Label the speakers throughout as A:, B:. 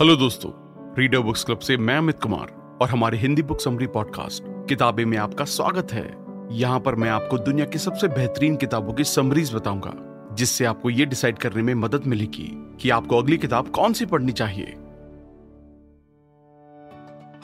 A: Hello दोस्तों reader books club से मैं अमित कुमार और हमारे हिंदी बुक समरी पॉडकास्ट किताबें में आपका स्वागत है। यहाँ पर मैं आपको दुनिया की सबसे बेहतरीन किताबों की समरीज बताऊँगा, जिससे आपको ये डिसाइड करने में मदद मिलेगी कि आपको अगली किताब कौन सी पढ़नी चाहिए।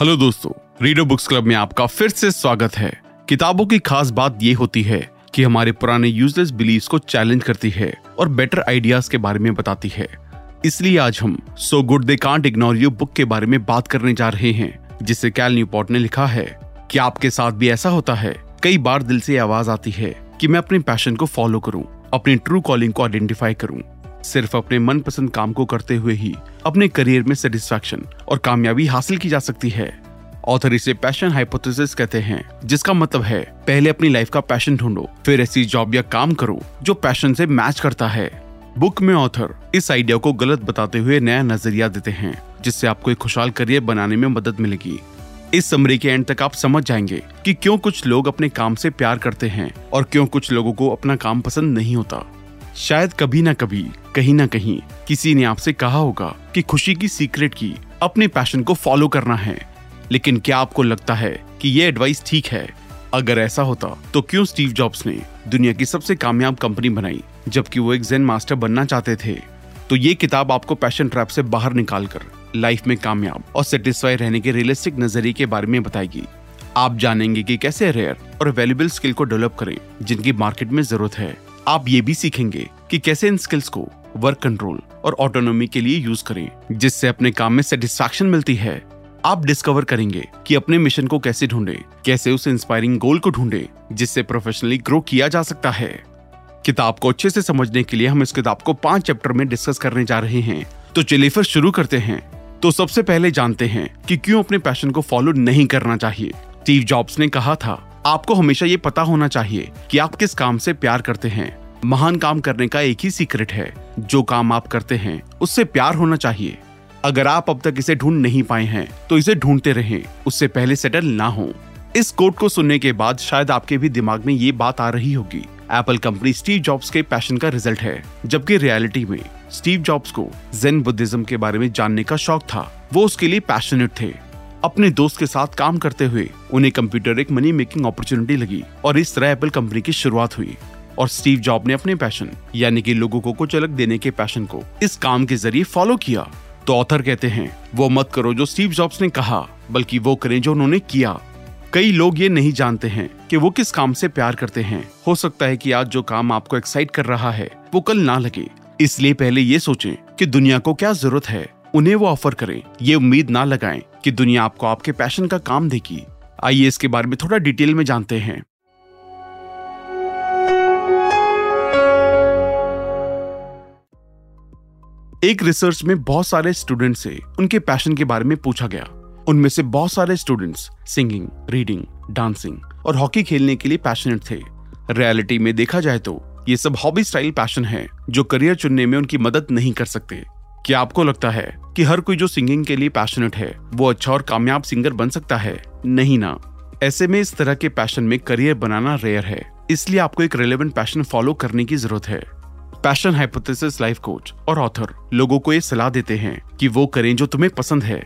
A: हेलो दोस्तों रीडर बुक्स क्लब में आपका फिर से स्वागत है। किताबों की खास बात ये होती है कि हमारे पुराने यूजलेस बिलीव्स को चैलेंज करती है और बेटर आइडियाज़ के बारे में बताती है। इसलिए आज हम so good they can't ignore you book के बारे में बात करने जा रहे हैं, जिसे कैल न्यूपोर्ट ने लिखा है। कि आपके साथ भी ऐसा होता है? कई बार दिल से आवाज़ आती है कि मैं अपने पैशन को फॉलो करूँ, अपनी ट्रू कॉलिंग को आइडेंटिफाई करूँ। सिर्फ़ अपने मनपसंद काम को करते हुए ही अपने करियर में सेटिस्फेक्शन और कामयाबी हासिल की जा सकती है। ऑथर इसे पैशन हाइपोथेसिस कहते हैं, जिसका मतलब है, पहले अपनी लाइफ का पैशन ढूंढो, फिर ऐसी जॉब या काम करो, जो पैशन से मैच करता है। बुक में ऑथर इस आइडिया को गलत बताते हुए नया नज़रिया देते हैं, जिससे आपको एक खुशहाल करियर बनाने में मदद मिलेगी। इस समरी के एंड तक आप समझ जाएँगे कि क्यों कुछ लोग अपने काम से प्यार करते हैं और क्यों कुछ लोगों को अपना काम पसंद नहीं होता। शायद कभी ना कभी, कहीं ना कहीं, किसी ने आपसे कहा होगा कि खुशी की सीक्रेट की, अपने पैशन को फॉलो करना है। लेकिन क्या आपको लगता है कि ये एडवाइस ठीक है? अगर ऐसा होता तो क्यों स्टीव जॉब्स ने दुनिया की सबसे कामयाब कंपनी बनाई? जबकि वो एक जेन मास्टर बनना चाहते थे। तो ये किताब आपको पैशन ट्रैप से बाहर निकाल कर लाइफ में कामयाब और सेटिस्फाई रहने के रियलिस्टिक नज़रिए के बारे में बताएगी। आप जानेंगे कि कैसे रेयर और वैल्यूबल स्किल को डेवलप करें, जिनकी मार्केट में ज़रूरत है। आप ये भी सीखेंगे कि कैसे इन स्किल्स को वर्क कंट्रोल और ऑटोनोमी के लिए यूज़ करें, जिससे अपने काम में सेटिस्फेक्शन मिलती है। आप डिस्कवर करेंगे कि अपने मिशन को कैसे ढूंढे, कैसे उस इंस्पायरिंग गोल को ढूंढे, जिससे प्रोफेशनली ग्रो किया जा सकता है। किताब को अच्छे से समझने के लिए हम इस किताब को पाँच चैप्टर में डिस्कस करने जा रहे हैं। तो चलिए फिर शुरू करते हैं। तो सबसे पहले जानते हैं कि क्यों अपने पैशन को फॉलो नहीं करना चाहिए। स्टीव जॉब्स ने कहा था, आपको हमेशा ये पता होना चाहिए कि आप किस काम से प्यार करते हैं। महान काम करने का एक ही सीक्रेट है, जो काम आप करते हैं, उससे प्यार होना चाहिए। अगर आप अब तक इसे ढूंढ नहीं पाए हैं तो इसे ढूंढते रहें, उससे पहले सेटल ना हो। इस कोट को सुनने के बाद शायद आपके भी दिमाग में ये बात आ रही होगी। एप्पल कंपनी स्टीव जॉब्स के पैशन का रिज़ल्ट है। जबकि रियलिटी में स्टीव जॉब्स को जेन बुद्धिज्म के बारे में जानने का शौक था। वो उसके लिए पैशनेट थे। अपने दोस्त के साथ काम करते हुए उन्हें कंप्यूटर एक मनी मेकिंग अपॉर्चुनिटी लगी और इस तरह एप्पल कंपनी की शुरुआत हुई। और स्टीव जॉब ने अपने पैशन यानी कि लोगों को कुछ अलग देने के पैशन को इस काम के ज़रिए फॉलो किया। तो ऑथर कहते हैं, वो मत करो जो स्टीव जॉब्स ने कहा, बल्कि वो करें जो उन्होंने किया। कई लोग ये नहीं जानते हैं कि वो किस काम से प्यार करते हैं। हो सकता है कि आज जो काम आपको एक्साइट कर रहा है, वो कल ना लगे। इसलिए पहले ये सोचें कि दुनिया को क्या ज़रूरत है, उन्हें वो ऑफ़र करें। ये उम्मीद ना लगाएँ कि दुनिया आपको आपके पैशन का काम देगी। आइए इसके बारे में थोड़ा डिटेल में जानते हैं। एक रिसर्च में बहुत सारे स्टूडेंट से उनके पैशन के बारे में पूछा गया। उनमें से बहुत सारे स्टूडेंट्स सिंगिंग रीडिंग डांसिंग और हॉकी खेलने के लिए पैशनेट थे। रियलिटी में देखा जाए तो ये सब हॉबी स्टाइल पैशन है, जो करियर चुनने में उनकी मदद नहीं कर सकते। क्या आपको लगता है कि हर कोई जो सिंगिंग के लिए पैशनेट है, वो अच्छा और कामयाब सिंगर बन सकता है? नहीं ना। ऐसे में इस तरह के पैशन में करियर बनाना रेयर है, इसलिए आपको एक रेलेवेंट पैशन फॉलो करने की ज़रूरत है। पैशन हाइपोथेसिस लाइफ कोच और ऑथर लोगों को ये सलाह देते हैं कि वो करें जो तुम्हें पसंद है।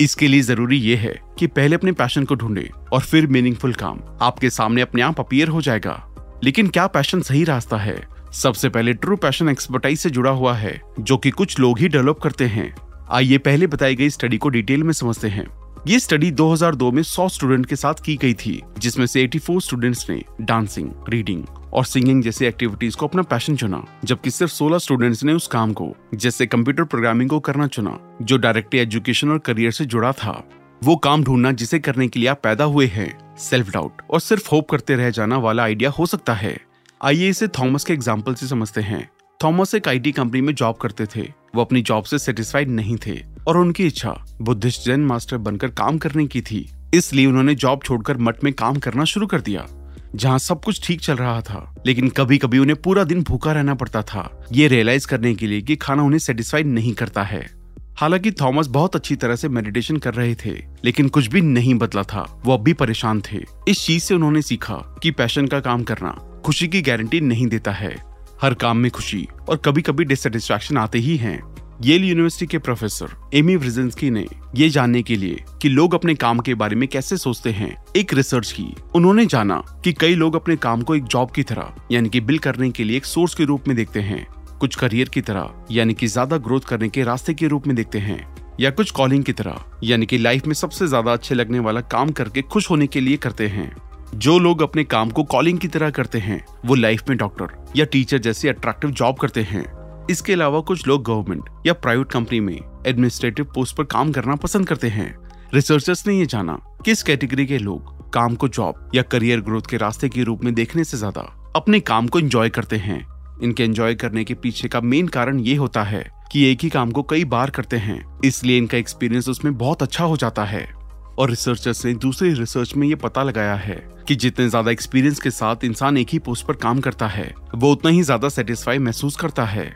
A: इसके लिए ज़रूरी ये है कि पहले अपने पैशन को ढूंढे और फिर मीनिंगफुल काम। आपके सामने अपने आप अपीयर हो जाएगा। लेकिन क्या पैशन सही रास्ता है? सबसे पहले ट्रू पैशन एक्सपर्टाइज से जुड़ा हुआ है, जो कि कुछ लोग ही डेवलप करते हैं। आइए पहले बताई गई स्टडी को डिटेल में समझते हैं। ये स्टडी 2002 में 100 स्टूडेंट के साथ की गई थी, जिसमें से 84 स्टूडेंट्स ने डांसिंग रीडिंग और सिंगिंग जैसी एक्टिविटीज़ को अपना पैशन चुना, जबकि सिर्फ़ 16 स्टूडेंट्स ने उस काम को, जैसे कंप्यूटर प्रोग्रामिंग को करना चुना, जो डायरेक्टली एजुकेशन और करियर से जुड़ा था। वो काम ढूंढना, जिसे करने के लिए आप पैदा हुए हैं सेल्फ डाउट और सिर्फ़ होप करते रह जाना वाला आइडिया हो सकता है। आइए इसे थॉमस के एग्ज़ाम्पल से समझते हैं। थॉमस एक आईटी कंपनी में जॉब करते थे। वो अपनी जॉब से सेटिस्फाइड नहीं थे और उनकी इच्छा बुद्धिस्ट जैन मास्टर बनकर काम करने की थी। इसलिए उन्होंने जॉब छोड़कर मठ में काम करना शुरू कर दिया, जहाँ सब कुछ ठीक चल रहा था। लेकिन कभी कभी उन्हें पूरा दिन भूखा रहना पड़ता था। ये रियलाइज़ करने के लिए कि खाना उन्हें सेटिस्फाइड नहीं करता है। हालाँकि थॉमस बहुत अच्छी तरह से मेडिटेशन कर रहे थे, लेकिन कुछ भी नहीं बदला था। वो अब भी परेशान थे। इस चीज़ से उन्होंने सीखा कि पैशन का काम करना खुशी की गारंटी नहीं देता है। हर काम में खुशी और कभी कभी डिससेटिस्फैक्शन आते ही हैं। येल यूनिवर्सिटी के प्रोफेसर एमी ब्रिजेंस्की ने ये जानने के लिए कि लोग अपने काम के बारे में कैसे सोचते हैं। एक रिसर्च की उन्होंने जाना कि कई लोग अपने काम को एक जॉब की तरह, यानी कि बिल करने के लिए एक सोर्स के रूप में देखते हैं। कुछ करियर की तरह, यानी कि ज़्यादा ग्रोथ करने के रास्ते के रूप में देखते हैं। या कुछ कॉलिंग की तरह, यानी कि लाइफ में सबसे ज़्यादा अच्छे लगने वाला काम करके खुश होने के लिए करते हैं। जो लोग अपने काम को कॉलिंग की तरह करते हैं, वो लाइफ में डॉक्टर या टीचर जैसी अट्रैक्टिव जॉब करते हैं। इसके अलावा कुछ लोग गवर्नमेंट या प्राइवेट कंपनी में एडमिनिस्ट्रेटिव पोस्ट पर काम करना पसंद करते हैं। रिसर्चर्स ने ये जाना किस कैटेगरी के लोग काम को जॉब या करियर ग्रोथ के रास्ते के रूप में देखने से ज़्यादा अपने काम को एंजॉय करते हैं। इनके एंजॉय करने के पीछे का मेन कारण ये होता है कि एक ही काम को कई बार करते हैं। इसलिए इनका एक्सपीरियंस उसमें बहुत अच्छा हो जाता है। और रिसर्चर्स ने दूसरी रिसर्च में ये पता लगाया है कि जितने ज़्यादा एक्सपीरियंस के साथ इंसान एक ही पोस्ट पर काम करता है, वो उतना ही ज़्यादा सेटिस्फाई महसूस करता है।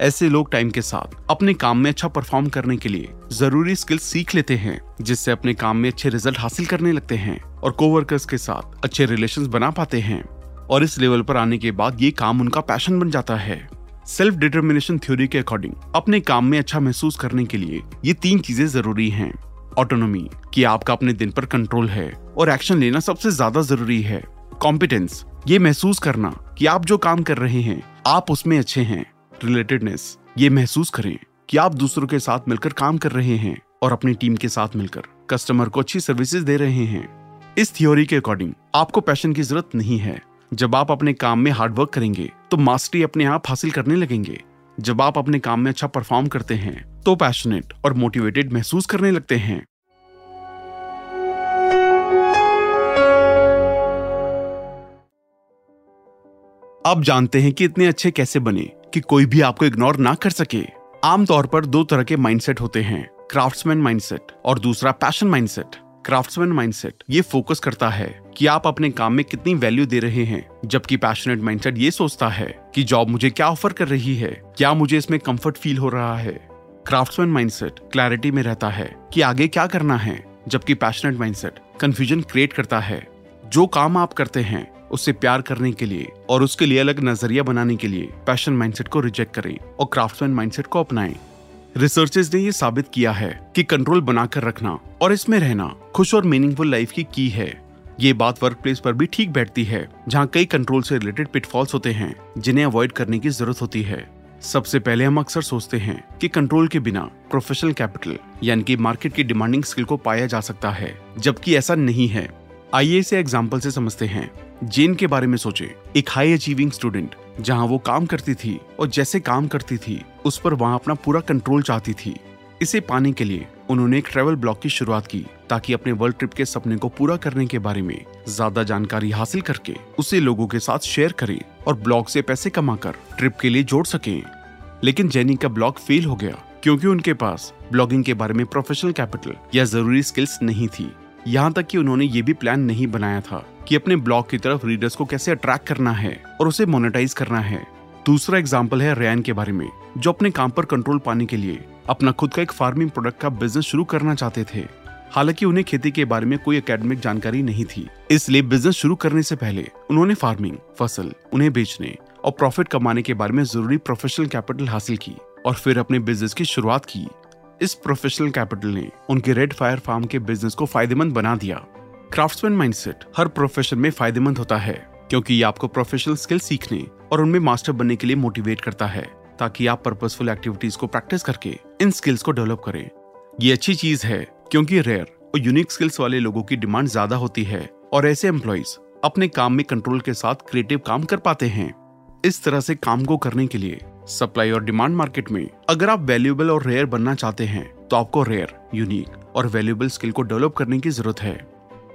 A: ऐसे लोग टाइम के साथ अपने काम में अच्छा परफॉर्म करने के लिए ज़रूरी स्किल्स सीख लेते हैं, जिससे अपने काम में अच्छे रिज़ल्ट हासिल करने लगते हैं और कोवर्कर्स के साथ अच्छे रिलेशंस बना पाते हैं। और इस लेवल पर आने के बाद ये काम उनका पैशन बन जाता है। सेल्फ डिटर्मिनेशन थ्योरी के अकॉर्डिंग अपने काम में अच्छा महसूस करने के लिए ये तीन चीज़ें ज़रूरी हैं। ऑटोनोमी कि आपका अपने दिन पर कंट्रोल है, और एक्शन लेना सबसे ज़्यादा ज़रूरी है। कॉम्पिटेंस ये महसूस करना कि आप जो काम कर रहे हैं, आप उसमें अच्छे हैं। रिलेटेडनेस ये महसूस करें कि आप दूसरों के साथ मिलकर काम कर रहे हैं, और अपनी टीम के साथ मिलकर कस्टमर को अच्छी सर्विसेज़ दे रहे हैं। इस थ्योरी के अकॉर्डिंग आपको पैशन की ज़रूरत नहीं है। जब आप अपने काम में हार्डवर्क करेंगे तो मास्टरी अपने आप हासिल करने लगेंगे। जब आप अपने काम में अच्छा परफॉर्म करते हैं तो पैशनेट और मोटिवेटेड महसूस करने लगते हैं। अब जानते हैं कि इतने अच्छे कैसे बने कि कोई भी आपको इग्नोर ना कर सके। आमतौर पर दो तरह के माइंडसेट होते हैं क्राफ्ट्समैन माइंडसेट और दूसरा पैशन माइंडसेट क्राफ्ट्समैन माइंडसेट ये फोकस करता है कि आप अपने काम में कितनी वैल्यू दे रहे हैं, जबकि पैशनेट माइंडसेट ये सोचता है कि जॉब मुझे क्या ऑफ़र कर रही है, क्या मुझे इसमें कंफर्ट फील हो रहा है। क्राफ्ट्समैन माइंडसेट क्लैरिटी में रहता है कि आगे क्या करना है, जबकि पैशनेट माइंडसेट कंफ्यूजन क्रिएट करता है। जो काम आप करते हैं उससे प्यार करने के लिए और उसके लिए अलग नज़रिया बनाने के लिए पैशन माइंडसेट को रिजेक्ट करें और क्राफ्ट्समैन माइंडसेट को अपनाएँ। रिसर्चर्स ने यह साबित किया है कि कंट्रोल बनाकर रखना और इसमें रहना खुश और मीनिंगफुल लाइफ की की है। ये बात वर्क प्लेस पर भी ठीक बैठती है, जहाँ कई कंट्रोल से रिलेटेड पिटफॉल्स होते हैं, जिन्हें अवॉइड करने की ज़रूरत होती है। सबसे पहले हम अक्सर सोचते हैं कि कंट्रोल के बिना प्रोफेशनल कैपिटल यानी कि मार्केट की डिमांडिंग स्किल को पाया जा सकता है, जबकि ऐसा नहीं है। आइए इसे एग्ज़ाम्पल से समझते हैं। जेन के बारे में सोचे। एक हाई अचीविंग स्टूडेंट जहाँ वो काम करती थी और जैसे काम करती थी, उस पर वहाँ अपना पूरा कंट्रोल चाहती थी। इसे पाने के लिए उन्होंने एक ट्रेवल ब्लॉग की शुरुआत की, ताकि अपने वर्ल्ड ट्रिप के सपने को पूरा करने के बारे में ज़्यादा जानकारी हासिल करके उसे लोगों के साथ शेयर करें और ब्लॉग से पैसे कमाकर ट्रिप के लिए जोड़ सकें। लेकिन जेनी का ब्लॉग फेल हो गया, क्योंकि उनके पास ब्लॉगिंग के बारे में प्रोफेशनल कैपिटल या ज़रूरी स्किल्स नहीं थी। यहाँ तक कि उन्होंने ये भी प्लान नहीं बनाया था। कि अपने ब्लॉग की तरफ़ रीडर्स को कैसे अट्रैक्ट करना है और उसे मोनेटाइज करना है। दूसरा एग्ज़ाम्पल है रैन के बारे में, जो अपने काम पर कंट्रोल पाने के लिए अपना खुद का एक फ़ार्मिंग प्रोडक्ट का बिज़नेस शुरू करना चाहते थे। हालाँकि उन्हें खेती के बारे में कोई एकेडमिक जानकारी नहीं थी। इसलिए बिज़नेस शुरू करने से पहले उन्होंने फ़ार्मिंग फ़सल, उन्हें बेचने और प्रॉफिट कमाने के बारे में ज़रूरी प्रोफेशनल कैपिटल हासिल की और फिर अपने बिज़नेस की शुरुआत की। इस प्रोफेशनल कैपिटल ने उनके रेड फायर फार्म के बिज़नेस को फ़ायदेमंद बना दिया। क्राफ्ट्समैन माइंडसेट हर प्रोफेशन में फ़ायदेमंद होता है, क्योंकि ये आपको प्रोफेशनल स्किल सीखने और उनमें मास्टर बनने के लिए मोटिवेट करता है, ताकि आप पर्पसफुल एक्टिविटीज़ को प्रैक्टिस करके इन स्किल्स को डेवलप करें। ये अच्छी चीज़ है, क्योंकि रेयर और यूनिक स्किल्स वाले लोगों की डिमांड ज़्यादा होती है, और ऐसे एम्प्लॉयज़ अपने काम में कंट्रोल के साथ क्रिएटिव काम कर पाते हैं। इस तरह से काम को करने के लिए सप्लाई और डिमांड मार्केट में अगर आप वैल्यूएबल और रेयर बनना चाहते हैं तो आपको रेयर यूनिक और वैल्यूएबल स्किल को डेवलप करने की ज़रूरत है।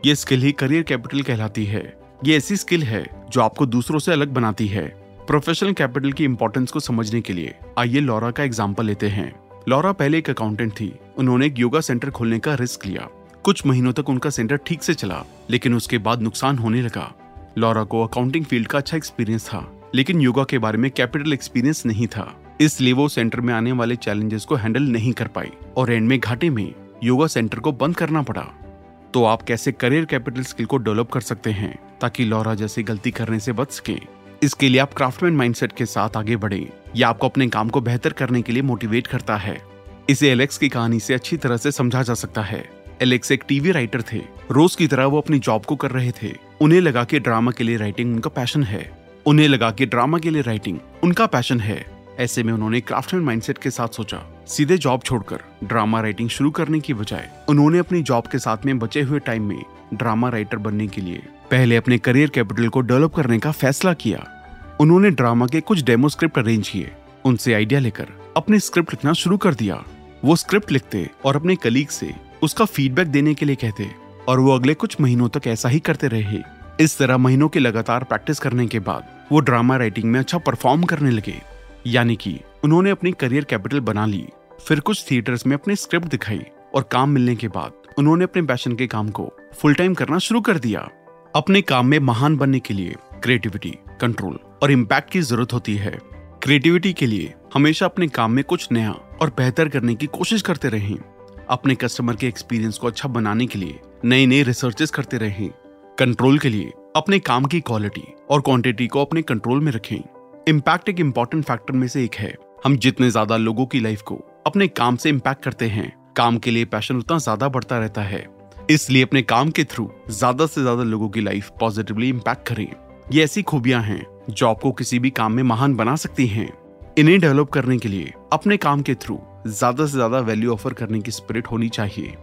A: ये स्किल ही करियर कैपिटल कहलाती है। ये ऐसी स्किल है जो आपको दूसरों से अलग बनाती है। प्रोफेशनल कैपिटल की इम्पोर्टेंस को समझने के लिए आइए लॉरा का एग्ज़ाम्पल लेते हैं। लॉरा पहले एक अकाउंटेंट थी। उन्होंने एक योगा सेंटर खोलने का रिस्क लिया। कुछ महीनों तक उनका सेंटर ठीक से चला, लेकिन उसके बाद नुकसान होने लगा। लॉरा को अकाउंटिंग फ़ील्ड का अच्छा एक्सपीरियंस था, लेकिन योगा के बारे में कैपिटल एक्सपीरियंस नहीं था। इसलिए वो सेंटर में आने वाले चैलेंजेस को हैंडल नहीं कर पाई। और एंड में घाटे में योगा सेंटर को बंद करना पड़ा। तो आप कैसे करियर कैपिटल स्किल को डेवलप कर सकते हैं ताकि लॉरा जैसी गलती करने से बच सके? इसके लिए आप क्राफ्टमैन माइंडसेट के साथ आगे बढ़े या आपको अपने काम को बेहतर करने के लिए मोटिवेट करता है। इसे एलेक्स की कहानी से अच्छी तरह से समझा जा सकता है। एलेक्स एक टीवी राइटर थे। रोज की तरह वो अपनी जॉब को कर रहे थे। उन्हें लगा कि ड्रामा के लिए राइटिंग उनका पैशन है। उन्हें लगा कि ड्रामा के लिए राइटिंग उनका पैशन है। ऐसे में उन्होंने क्राफ्टमैन माइंडसेट के साथ सोचा, सीधे जॉब छोड़कर ड्रामा राइटिंग शुरू करने की बजाय, उन्होंने अपनी जॉब के साथ में बचे हुए टाइम में ड्रामा राइटर बनने के लिए पहले अपने करियर कैपिटल को डेवलप करने का फैसला किया। उन्होंने ड्रामा के कुछ डेमो स्क्रिप्ट अरेंज किए, उनसे आइडिया लेकर अपने स्क्रिप्ट लिखना शुरू कर दिया। वो स्क्रिप्ट लिखते और अपने कलीग से उसका फीडबैक देने के लिए कहते और वो अगले कुछ महीनों तक ऐसा ही करते रहे। इस तरह महीनों के लगातार प्रैक्टिस करने के बाद वो ड्रामा राइटिंग में अच्छा परफॉर्म करने लगे। यानी कि उन्होंने अपनी करियर कैपिटल बना ली, फिर कुछ थिएटर्स में अपनी स्क्रिप्ट दिखाई और काम मिलने के बाद उन्होंने अपने पैशन के काम को फुल टाइम करना शुरू कर दिया। अपने काम में महान बनने के लिए क्रिएटिविटी कंट्रोल और इम्पैक्ट की ज़रूरत होती है। क्रिएटिविटी के लिए हमेशा अपने काम में कुछ नया और बेहतर करने की कोशिश करते रहें। अपने कस्टमर के एक्सपीरियंस को अच्छा बनाने के लिए नए नए रिसर्चेस करते रहें। कंट्रोल के लिए अपने काम की क्वालिटी और क्वांटिटी को अपने कंट्रोल में रखें। इम्पैक्ट एक इंपॉर्टेंट फैक्टर में से एक है। हम जितने ज़्यादा लोगों की लाइफ को अपने काम से इम्पैक्ट करते हैं, काम के लिए पैशन उतना ज़्यादा बढ़ता रहता है। इसलिए अपने काम के थ्रू ज़्यादा से ज़्यादा लोगों की लाइफ पॉजिटिवली इम्पैक्ट करें। ये ऐसी खूबियाँ हैं जो आपको किसी भी काम में महान बना सकती हैं। इन्हें डेवलप करने के लिए अपने काम के थ्रू ज़्यादा से ज़्यादा वैल्यू ऑफ़र करने की स्पिरिट होनी चाहिए।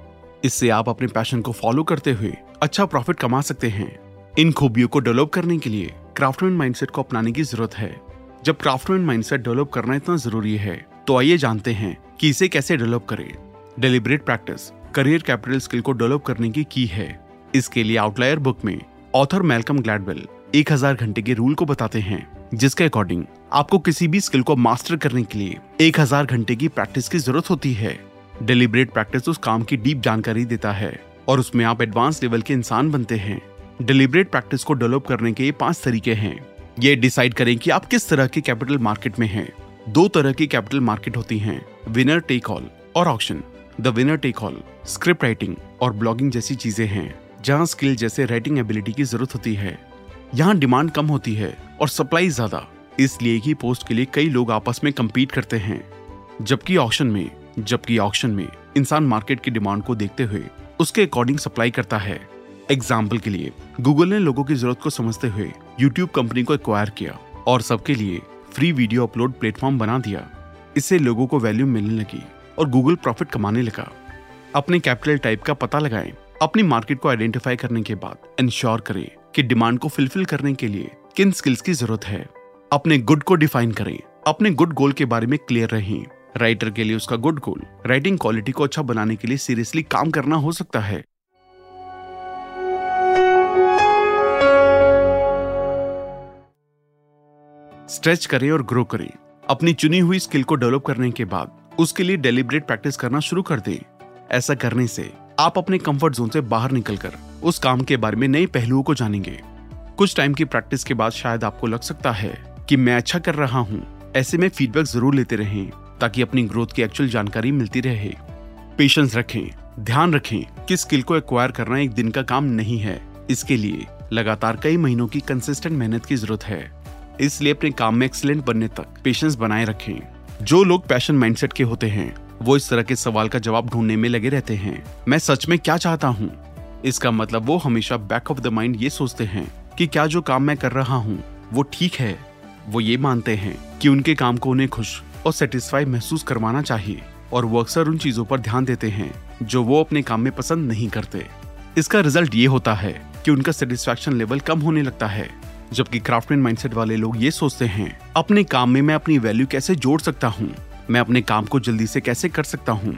A: इससे आप अपने पैशन को फॉलो करते हुए अच्छा प्रॉफिट कमा सकते हैं। इन खूबियों को डेवलप करने के लिए क्राफ्टमैन माइंडसेट को अपनाने की ज़रूरत है। जब क्राफ्टमैन माइंडसेट डेवलप करना इतना ज़रूरी है तो आइए जानते हैं कि इसे कैसे डेवलप करें। Deliberate practice career capital skill को डेवलप करने की की है। इसके लिए आउटलायर बुक में ऑथर मेलकम ग्लैडवेल एक हज़ार घंटे के रूल को बताते हैं, जिसके अकॉर्डिंग आपको किसी भी स्किल को मास्टर करने के लिए एक हज़ार घंटे की प्रैक्टिस की ज़रूरत होती है। डेलिब्रेट प्रैक्टिस उस काम की डीप जानकारी देता है और उसमें आप एडवांस लेवल के इंसान बनते हैं। डेलिब्रेट प्रैक्टिस को डेवलप करने के ये पाँच तरीके हैं। ये डिसाइड करें कि आप किस तरह के कैपिटल मार्केट में हैं। दो तरह की कैपिटल मार्केट होती हैं विनर टेक ऑल और option the winner take all script writing और ब्लॉगिंग जैसी चीज़ें हैं, जहाँ स्किल जैसे राइटिंग एबिलिटी की ज़रूरत होती है। यहाँ डिमांड कम होती है और सप्लाई ज़्यादा, इसलिए ही पोस्ट के लिए कई लोग आपस में कम्पीट करते हैं। जबकि ऑप्शन में, जबकि ऑप्शन में इंसान मार्केट की डिमांड को देखते हुए उसके अकॉर्डिंग सप्लाई करता है। एग्ज़ाम्पल के लिए गूगल ने लोगों की ज़रूरत को समझते हुए यूट्यूब कंपनी को एक्वायर किया और सबके लिए फ्री वीडियो अपलोड प्लेटफॉर्म बना दिया। इससे लोगों को वैल्यू मिलने लगी और गूगल प्रॉफिट कमाने लगा। अपने कैपिटल टाइप का पता लगाएँ। अपनी मार्केट को आइडेंटिफाई करने के बाद इंश्योर करें कि डिमांड को फुलफिल करने के लिए किन स्किल्स की ज़रूरत है। अपने गुड को डिफाइन करें। अपने गुड गोल के बारे में क्लियर रहें। राइटर के लिए उसका गुड गोल राइटिंग क्वालिटी को अच्छा बनाने के लिए सीरियसली काम करना हो सकता है। स्ट्रेच करें और ग्रो करें। अपनी चुनी हुई स्किल को डेवलप करने के बाद उसके लिए डेलिब्रेट प्रैक्टिस करना शुरू कर दें। ऐसा करने से आप अपने कंफर्ट जोन से बाहर निकलकर उस काम के बारे में नए पहलुओं को जानेंगे। कुछ टाइम की प्रैक्टिस के बाद शायद आपको लग सकता है कि मैं अच्छा कर रहा हूँ। ऐसे में फीडबैक ज़रूर लेते रहें, ताकि अपनी ग्रोथ की एक्चुअल जानकारी मिलती रहे। पेशेंस रखें, ध्यान रखें कि स्किल को एक्वायर करना एक दिन का काम नहीं है। इसके लिए लगातार कई महीनों की कंसिस्टेंट मेहनत की ज़रूरत है। इसलिए अपने काम में एक्सीलेंट बनने तक पेशेंस बनाए रखें। जो लोग पैशन माइंडसेट के होते हैं, वो इस तरह के सवाल का जवाब ढूँढने में लगे रहते हैं। मैं सच में क्या चाहता हूँ? इसका मतलब वो हमेशा बैक ऑफ़ द माइंड ये सोचते हैं कि क्या जो काम मैं कर रहा हूँ, वो ठीक है। वो ये मानते हैं कि उनके काम को उन्हें खुश और सेटिस्फाई महसूस करवाना चाहिए और वो अक्सर उन चीज़ों पर ध्यान देते हैं जो वो अपने काम में पसंद नहीं करते। इसका रिज़ल्ट ये होता है कि उनका सेटिस्फेक्शन लेवल कम होने लगता है। जबकि क्राफ्टमैन माइंडसेट वाले लोग ये सोचते हैं, अपने काम में मैं अपनी वैल्यू कैसे जोड़ सकता हूँ? मैं अपने काम को जल्दी से कैसे कर सकता हूँ?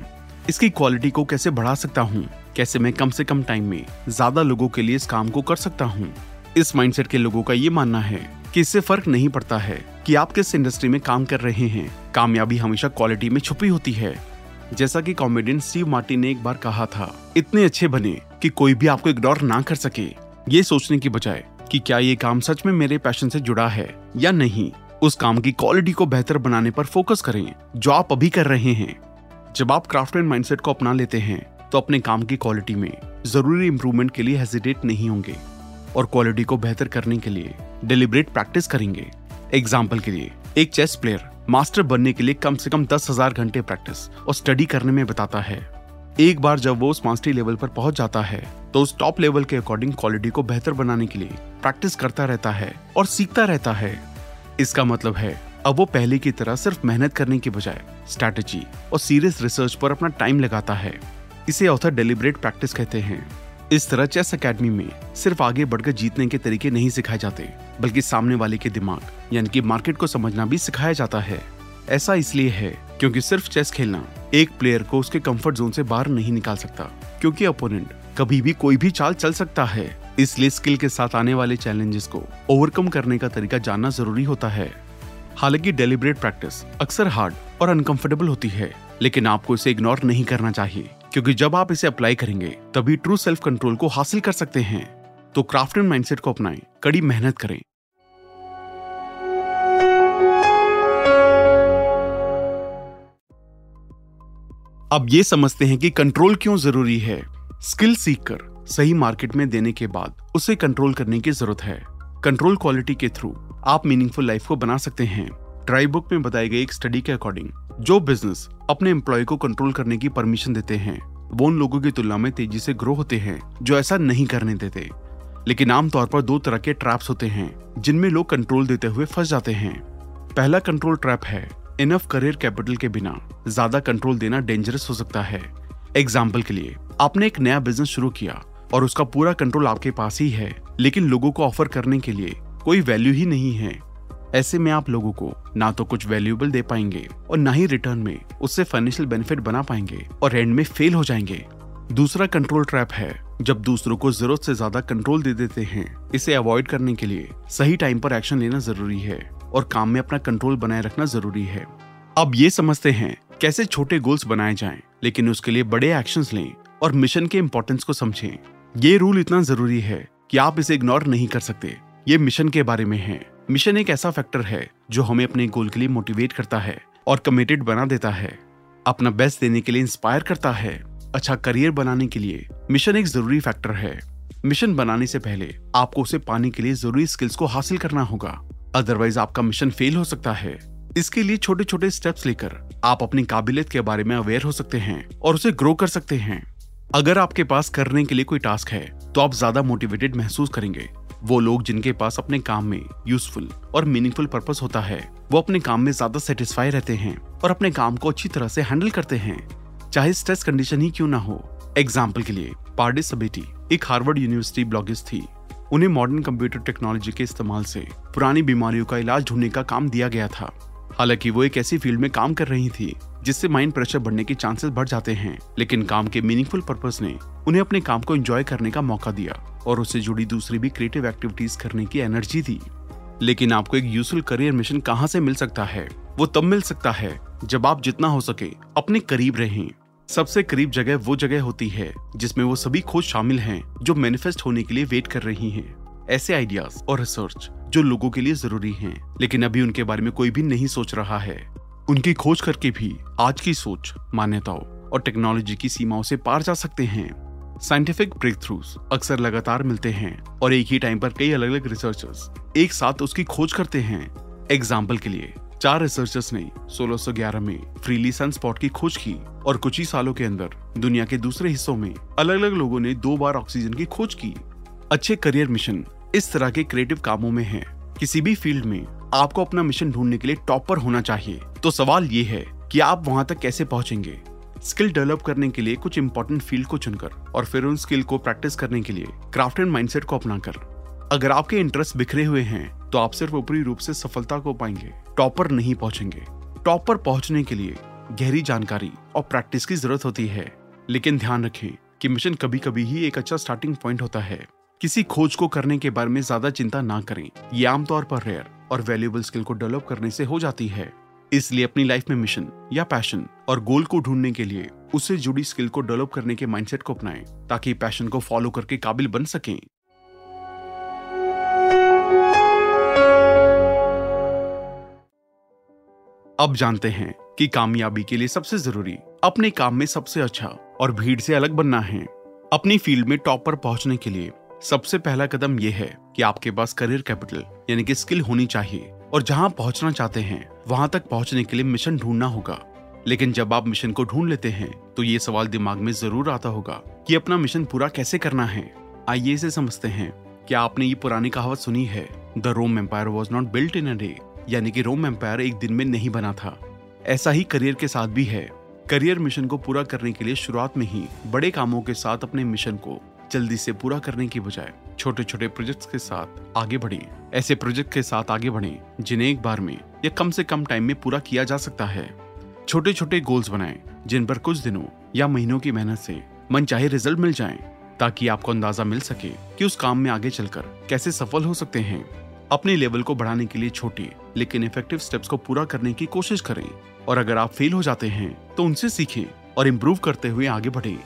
A: इसकी क्वालिटी को कैसे बढ़ा सकता हूँ? कैसे मैं कम से कम टाइम में ज़्यादा लोगों के लिए इस काम को कर सकता हूँ? इस माइंडसेट के लोगों का ये मानना है कि इससे फ़र्क नहीं पड़ता है कि आप किस इंडस्ट्री में काम कर रहे हैं। कामयाबी हमेशा क्वालिटी में छुपी होती है। जैसा कि कॉमेडियन स्टीव मार्टिन ने एक बार कहा था, इतने अच्छे बने कि कोई भी आपको इग्नोर ना कर सके। ये सोचने की बजाय कि क्या ये काम सच में मेरे पैशन से जुड़ा है या नहीं? उस काम की क्वालिटी को बेहतर बनाने पर फोकस करें, जो आप अभी कर रहे हैं। जब आप क्राफ्ट क्राफ्टमैन माइंडसेट को अपना लेते हैं तो अपने काम की क्वालिटी में ज़रूरी इंप्रूवमेंट के लिए हेजिटेट नहीं होंगे और क्वालिटी को बेहतर करने के लिए डेलिब्रेट प्रैक्टिस करेंगे। एग्ज़ाम्पल के लिए, एक चेस प्लेयर मास्टर बनने के लिए कम से कम दस हज़ार घंटे प्रैक्टिस और स्टडी करने में बताता है। एक बार जब वो उस मास्टरी लेवल पर पहुँच जाता है तो उस टॉप लेवल के अकॉर्डिंग क्वालिटी को बेहतर बनाने के लिए प्रैक्टिस करता रहता है और सीखता रहता है। इसका मतलब है, अब वो पहले की तरह सिर्फ़ मेहनत करने के बजाय स्ट्रैटेजी और सीरियस रिसर्च पर अपना टाइम लगाता है। इसे ऑथर डेलिब्रेट प्रैक्टिस कहते हैं। इस तरह चेस अकेडमी में सिर्फ़ आगे बढ़कर जीतने के तरीके नहीं सिखाए जाते, बल्कि सामने वाले के दिमाग, यानी कि मार्केट को समझना भी सिखाया जाता है। ऐसा इसलिए है, क्योंकि सिर्फ़ चेस खेलना एक प्लेयर को उसके कंफर्ट जोन से बाहर नहीं निकाल सकता, क्योंकि अपोनेंट कभी भी कोई भी चाल चल सकता है। इसलिए स्किल के साथ आने वाले चैलेंजेस को ओवरकम करने का तरीका जानना ज़रूरी होता है। हालाँकि डेलिब्रेट प्रैक्टिस अक्सर हार्ड और अनकंफर्टेबल होती है, लेकिन आपको इसे इग्नोर नहीं करना चाहिए, क्योंकि जब आप इसे अप्लाई करेंगे, तभी ट्रू सेल्फ कंट्रोल को हासिल कर सकते हैं। तो क्राफ्ट एंड माइंडसेट को अपनाएँ, कड़ी मेहनत करें। अब ये समझते हैं कि कंट्रोल क्यों ज़रूरी है? स्किल सीखकर सही मार्केट में देने के बाद उसे कंट्रोल करने की ज़रूरत है। कंट्रोल क्वालिटी के थ्रू आप मीनिंगफुल लाइफ को बना सकते हैं। ट्राई बुक में बताई गई एक स्टडी के अकॉर्डिंग जो बिज़नेस अपने एम्प्लॉय को कंट्रोल करने की परमिशन देते हैं। वो उन लोगों की तुलना में तेज़ी से ग्रो होते हैं, जो ऐसा नहीं करने देते। लेकिन आमतौर पर दो तरह के ट्रैप्स होते हैं, जिनमें लोग कंट्रोल देते हुए फंस जाते हैं। पहला कंट्रोल ट्रैप है इनफ करियर कैपिटल के बिना ज़्यादा कंट्रोल देना डेंजरस हो सकता है। एग्ज़ाम्पल के लिए, आपने एक नया बिज़नेस शुरू किया और उसका पूरा कंट्रोल आपके पास ही है, लेकिन लोगों को ऑफ़र करने के लिए कोई वैल्यू ही नहीं है। ऐसे में आप लोगों को ना तो कुछ वैल्यूएबल दे पाएँगे और ना ही रिटर्न में उससे फाइनेंशियल बेनिफिट बना पाएँगे और एंड में फेल हो जाएँगे। दूसरा कंट्रोल ट्रैप है, जब दूसरों को ज़रूरत से ज़्यादा कंट्रोल दे देते हैं, इसे अवॉइड करने के लिए सही टाइम पर एक्शन लेना ज़रूरी है। और काम में अपना कंट्रोल बनाए रखना ज़रूरी है। अब ये समझते हैं कैसे छोटे गोल्स बनाए जाएँ, लेकिन उसके लिए बड़े एक्शंस लें और मिशन के इम्पोर्टेंस को समझें। ये रूल इतना ज़रूरी है कि आप इसे इग्नोर नहीं कर सकते। ये मिशन के बारे में है। मिशन एक ऐसा फैक्टर है जो हमें अपने गोल के लिए मोटिवेट करता है और कमिटेड बना देता है। अपना बेस्ट देने के लिए इंस्पायर करता है। अच्छा करियर बनाने के लिए मिशन एक ज़रूरी फैक्टर है। मिशन बनाने से पहले आपको उसे पाने के लिए ज़रूरी स्किल्स को हासिल करना होगा। अदरवाइज़ आपका मिशन फेल हो सकता है। इसके लिए छोटे छोटे स्टेप्स लेकर आप अपनी काबिलियत के बारे में अवेयर हो सकते हैं और उसे ग्रो कर सकते हैं। अगर आपके पास करने के लिए कोई टास्क है तो आप ज़्यादा मोटिवेटेड महसूस करेंगे। वो लोग जिनके पास अपने काम में यूजफुल और मीनिंगफुल पर्पस होता है, वो अपने काम में ज़्यादा सेटिस्फाई रहते हैं और अपने काम को अच्छी तरह से हैंडल करते हैं। चाहे स्ट्रेस कंडीशन ही क्यों ना हो। एग्ज़ाम्पल के लिए पार्डिस सबेटी एक हार्वर्ड यूनिवर्सिटी ब्लॉगिस्ट थी। उन्हें मॉडर्न कंप्यूटर टेक्नोलॉजी के इस्तेमाल से पुरानी बीमारियों का इलाज ढूँढने का काम दिया गया था। हालाँकि वो एक ऐसी फ़ील्ड में काम कर रही थी, जिससे माइंड प्रेशर बढ़ने के चांसेस बढ़ जाते हैं, लेकिन काम के मीनिंगफुल पर्पस ने उन्हें अपने काम को एंजॉय करने का मौका दिया और उससे जुड़ी दूसरी भी क्रिएटिव एक्टिविटीज़ करने की एनर्जी दी। लेकिन आपको एक यूजफुल करियर मिशन कहाँ से मिल सकता है? वो तब मिल सकता है जब आप जितना हो सके अपने करीब रहें। सबसे करीब जगह वो जगह होती है, जिसमें वो सभी खोज शामिल हैं, जो मैनिफेस्ट होने के लिए वेट कर रही हैं। ऐसे आइडियाज़ और रिसर्च जो लोगों के लिए ज़रूरी हैं, लेकिन अभी उनके बारे में कोई भी नहीं सोच रहा है। उनकी खोज करके भी आज की सोच, मान्यताओं और टेक्नोलॉजी की सीमाओं से पार जा सकते हैं। साइंटिफिक ब्रेक थ्रूज अक्सर लगातार मिलते हैं और एक ही टाइम पर कई अलग अलग रिसर्चर्स एक साथ उसकी खोज करते हैं। एग्ज़ाम्पल के लिए चार रिसर्चर्स ने 1611 में फ्रीली सन स्पॉट की खोज की और कुछ ही सालों के अंदर दुनिया के दूसरे हिस्सों में अलग अलग लोगों ने दो बार ऑक्सीजन की खोज की। अच्छे करियर मिशन इस तरह के क्रिएटिव कामों में है। किसी भी फ़ील्ड में आपको अपना मिशन ढूँढने के लिए टॉपर होना चाहिए। तो सवाल ये है कि आप वहाँ तक कैसे पहुँचेंगे? स्किल डेवलप करने के लिए कुछ इंपॉर्टेंट फ़ील्ड को चुनकर और फिर उन स्किल को प्रैक्टिस करने के लिए क्राफ्ट एंड माइंडसेट को अपनाकर। अगर आपके इंटरेस्ट बिखरे हुए हैं तो आप सिर्फ़ ऊपरी रूप से सफलता को पाएँगे टॉपर नहीं पहुँचेंगे। टॉप पर पहुँचने के लिए गहरी जानकारी और प्रैक्टिस की ज़रूरत होती है। लेकिन ध्यान रखें कि मिशन कभी कभी ही एक अच्छा स्टार्टिंग पॉइंट होता है। किसी खोज को करने के बारे में ज़्यादा चिंता ना करें। ये आमतौर पर रेयर और वैल्यूएबल स्किल को डेवलप करने से हो जाती है। इसलिए अपनी लाइफ में मिशन या पैशन और गोल को ढूँढने के लिए उससे जुड़ी स्किल को डेवलप करने के माइंडसेट को अपनाएँ, ताकि पैशन को फॉलो करके काबिल बन सकें। अब जानते हैं कि कामयाबी के लिए सबसे ज़रूरी, अपने काम में सबसे अच्छा और भीड़ से अलग बनना है। अपनी फ़ील्ड में टॉप पर पहुँचने के लिए सबसे पहला कदम यह है कि आपके पास करियर कैपिटल, यानी कि स्किल होनी चाहिए। और जहाँ पहुँचना चाहते हैं, वहाँ तक पहुँचने के लिए मिशन ढूंढना होगा। लेकिन जब आप मिशन को ढूंढ लेते हैं तो ये सवाल दिमाग में ज़रूर आता होगा कि अपना मिशन पूरा कैसे करना है। आइए इसे समझते हैं क्या आपने ये पुरानी कहावत सुनी है, the Rome empire was not built in a day. यानी कि रोम एम्पायर एक दिन में नहीं बना था। ऐसा ही करियर के साथ भी है। करियर मिशन को पूरा करने के लिए शुरुआत में ही बड़े कामों के साथ अपने मिशन को जल्दी से पूरा करने की बजाय छोटे छोटे प्रोजेक्ट्स के साथ आगे बढ़े। ऐसे प्रोजेक्ट के साथ आगे बढ़े, जिन्हें एक बार में या कम से कम टाइम में पूरा किया जा सकता है। छोटे छोटे गोल्स बनाएँ, जिन पर कुछ दिनों या महीनों की मेहनत से मन चाहे रिज़ल्ट मिल जाए, ताकि आपको अंदाज़ा मिल सके कि उस काम में आगे चलकर कैसे सफल हो सकते हैं। अपने लेवल को बढ़ाने के लिए छोटे, लेकिन इफ़ेक्टिव स्टेप्स को पूरा करने की कोशिश करें। और अगर आप फेल हो जाते हैं तो उनसे सीखें और इम्प्रूव करते हुए आगे बढ़े।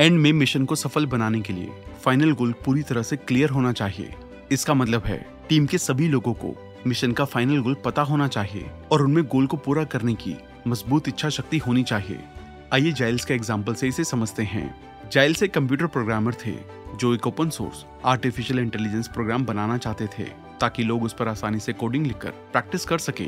A: एंड में मिशन को सफल बनाने के लिए फाइनल गोल पूरी तरह से क्लियर होना चाहिए। इसका मतलब है टीम के सभी लोगों को मिशन का फाइनल गोल पता होना चाहिए और उनमें गोल को पूरा करने की मज़बूत इच्छा शक्ति होनी चाहिए। आइए जाइल्स के एग्ज़ाम्पल से इसे समझते हैं। जाइल्स एक कंप्यूटर प्रोग्रामर थे, जो एक open source artificial intelligence program बनाना चाहते थे। ताकि लोग उस पर आसानी से कोडिंग लिखकर प्रैक्टिस कर सके।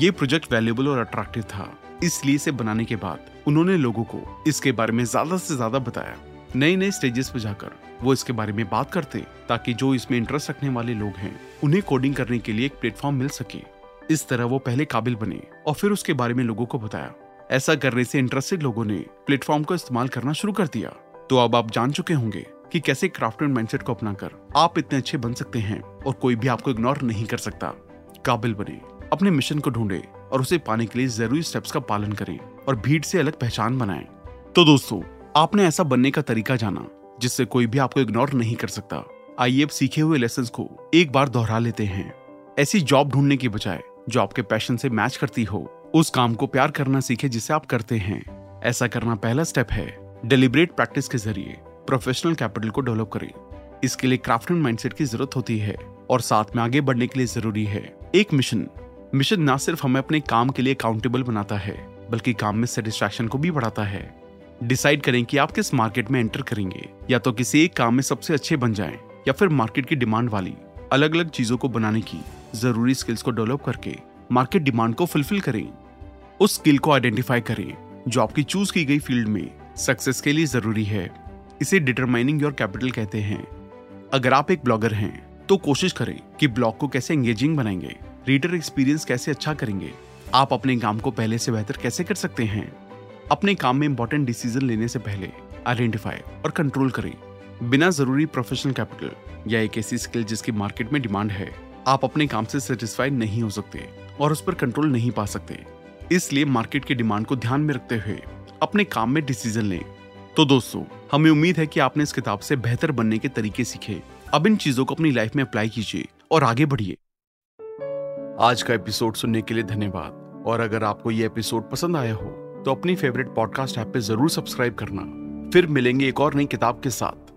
A: ये प्रोजेक्ट वैल्यूबल और अट्रैक्टिव था। इसलिए इसे बनाने के बाद उन्होंने लोगों को इसके बारे में ज़्यादा से ज़्यादा बताया। नए नए स्टेजेस पे जाकर वो इसके बारे में बात करते, ताकि जो इसमें इंटरेस्ट रखने वाले लोग हैं, उन्हें कोडिंग करने के लिए एक प्लेटफॉर्म मिल सके। इस तरह वो पहले काबिल बने और फिर उसके बारे में लोगों को बताया। ऐसा करने से इंटरेस्टेड लोगों ने प्लेटफॉर्म को इस्तेमाल करना शुरू कर दिया। तो अब आप जान चुके होंगे कि कैसे क्राफ्टेड माइंडसेट को अपनाकर आप इतने अच्छे बन सकते हैं और कोई भी आपको इग्नोर नहीं कर सकता। काबिल बने, अपने मिशन को ढूंढे और उसे पाने के लिए ज़रूरी स्टेप्स का पालन करें और भीड़ से अलग पहचान बनाएँ। तो दोस्तों, आपने ऐसा बनने का तरीका जाना, जिससे कोई भी आपको इग्नोर नहीं कर सकता। आइए अब सीखे हुए लेसन को एक बार दोहरा लेते हैं। ऐसी जॉब ढूँढने की बजाय, जो आपके पैशन से मैच करती हो, उस काम को प्यार करना सीखे जिसे आप करते हैं। ऐसा करना पहला स्टेप है डेलिब्रेट प्रैक्टिस के ज़रिए। प्रोफेशनल कैपिटल को डेवलप करें। इसके लिए क्राफ्टन माइंडसेट की ज़रूरत होती है और साथ में आगे बढ़ने के लिए ज़रूरी है। एक मिशन मिशन ना सिर्फ़ हमें अपने काम के लिए अकाउंटेबल बनाता है, बल्कि काम में सेटिस्फैक्शन को भी बढ़ाता है। डिसाइड करें कि आप किस मार्केट में एंटर करेंगे, या तो किसी एक काम में सबसे अच्छे बन जाएँ, या फिर मार्केट की डिमांड वाली अलग अलग चीज़ों को बनाने की, ज़रूरी स्किल्स को डेवलप करके मार्केट डिमांड को फुलफिल करें। उस स्किल को आइडेंटिफाई करें, जो आपकी चूज़ की गई फ़ील्ड में सक्सेस के लिए ज़रूरी है। इसे डिटरमाइनिंग योर कैपिटल कहते हैं। अगर आप एक ब्लॉगर हैं तो कोशिश करें कि ब्लॉग को कैसे एंगेजिंग बनाएँगे रीडर एक्सपीरियंस कैसे अच्छा करेंगे। आप अपने काम को पहले से बेहतर कैसे कर सकते हैं? अपने काम में इंपॉर्टेंट डिसीज़न लेने से पहले आइडेंटिफाई और कंट्रोल करें। बिना ज़रूरी प्रोफेशनल कैपिटल या एक ऐसी स्किल जिसकी मार्केट में डिमांड है, आप अपने काम से सेटिस्फाइड नहीं हो सकते और उस पर कंट्रोल नहीं पा सकते। इसलिए मार्केट की डिमांड को ध्यान में रखते हुए अपने काम में डिसीज़न लें। तो दोस्तों, हमें उम्मीद है कि आपने इस किताब से बेहतर बनने के तरीके सीखे। अब इन चीज़ों को अपनी लाइफ में अप्लाई कीजिए और आगे बढ़िए। आज का एपिसोड सुनने के लिए धन्यवाद। और अगर आपको ये एपिसोड पसंद आया हो तो अपनी फेवरेट पॉडकास्ट ऐप पे ज़रूर सब्सक्राइब करना। फिर मिलेंगे एक और नई किताब के साथ।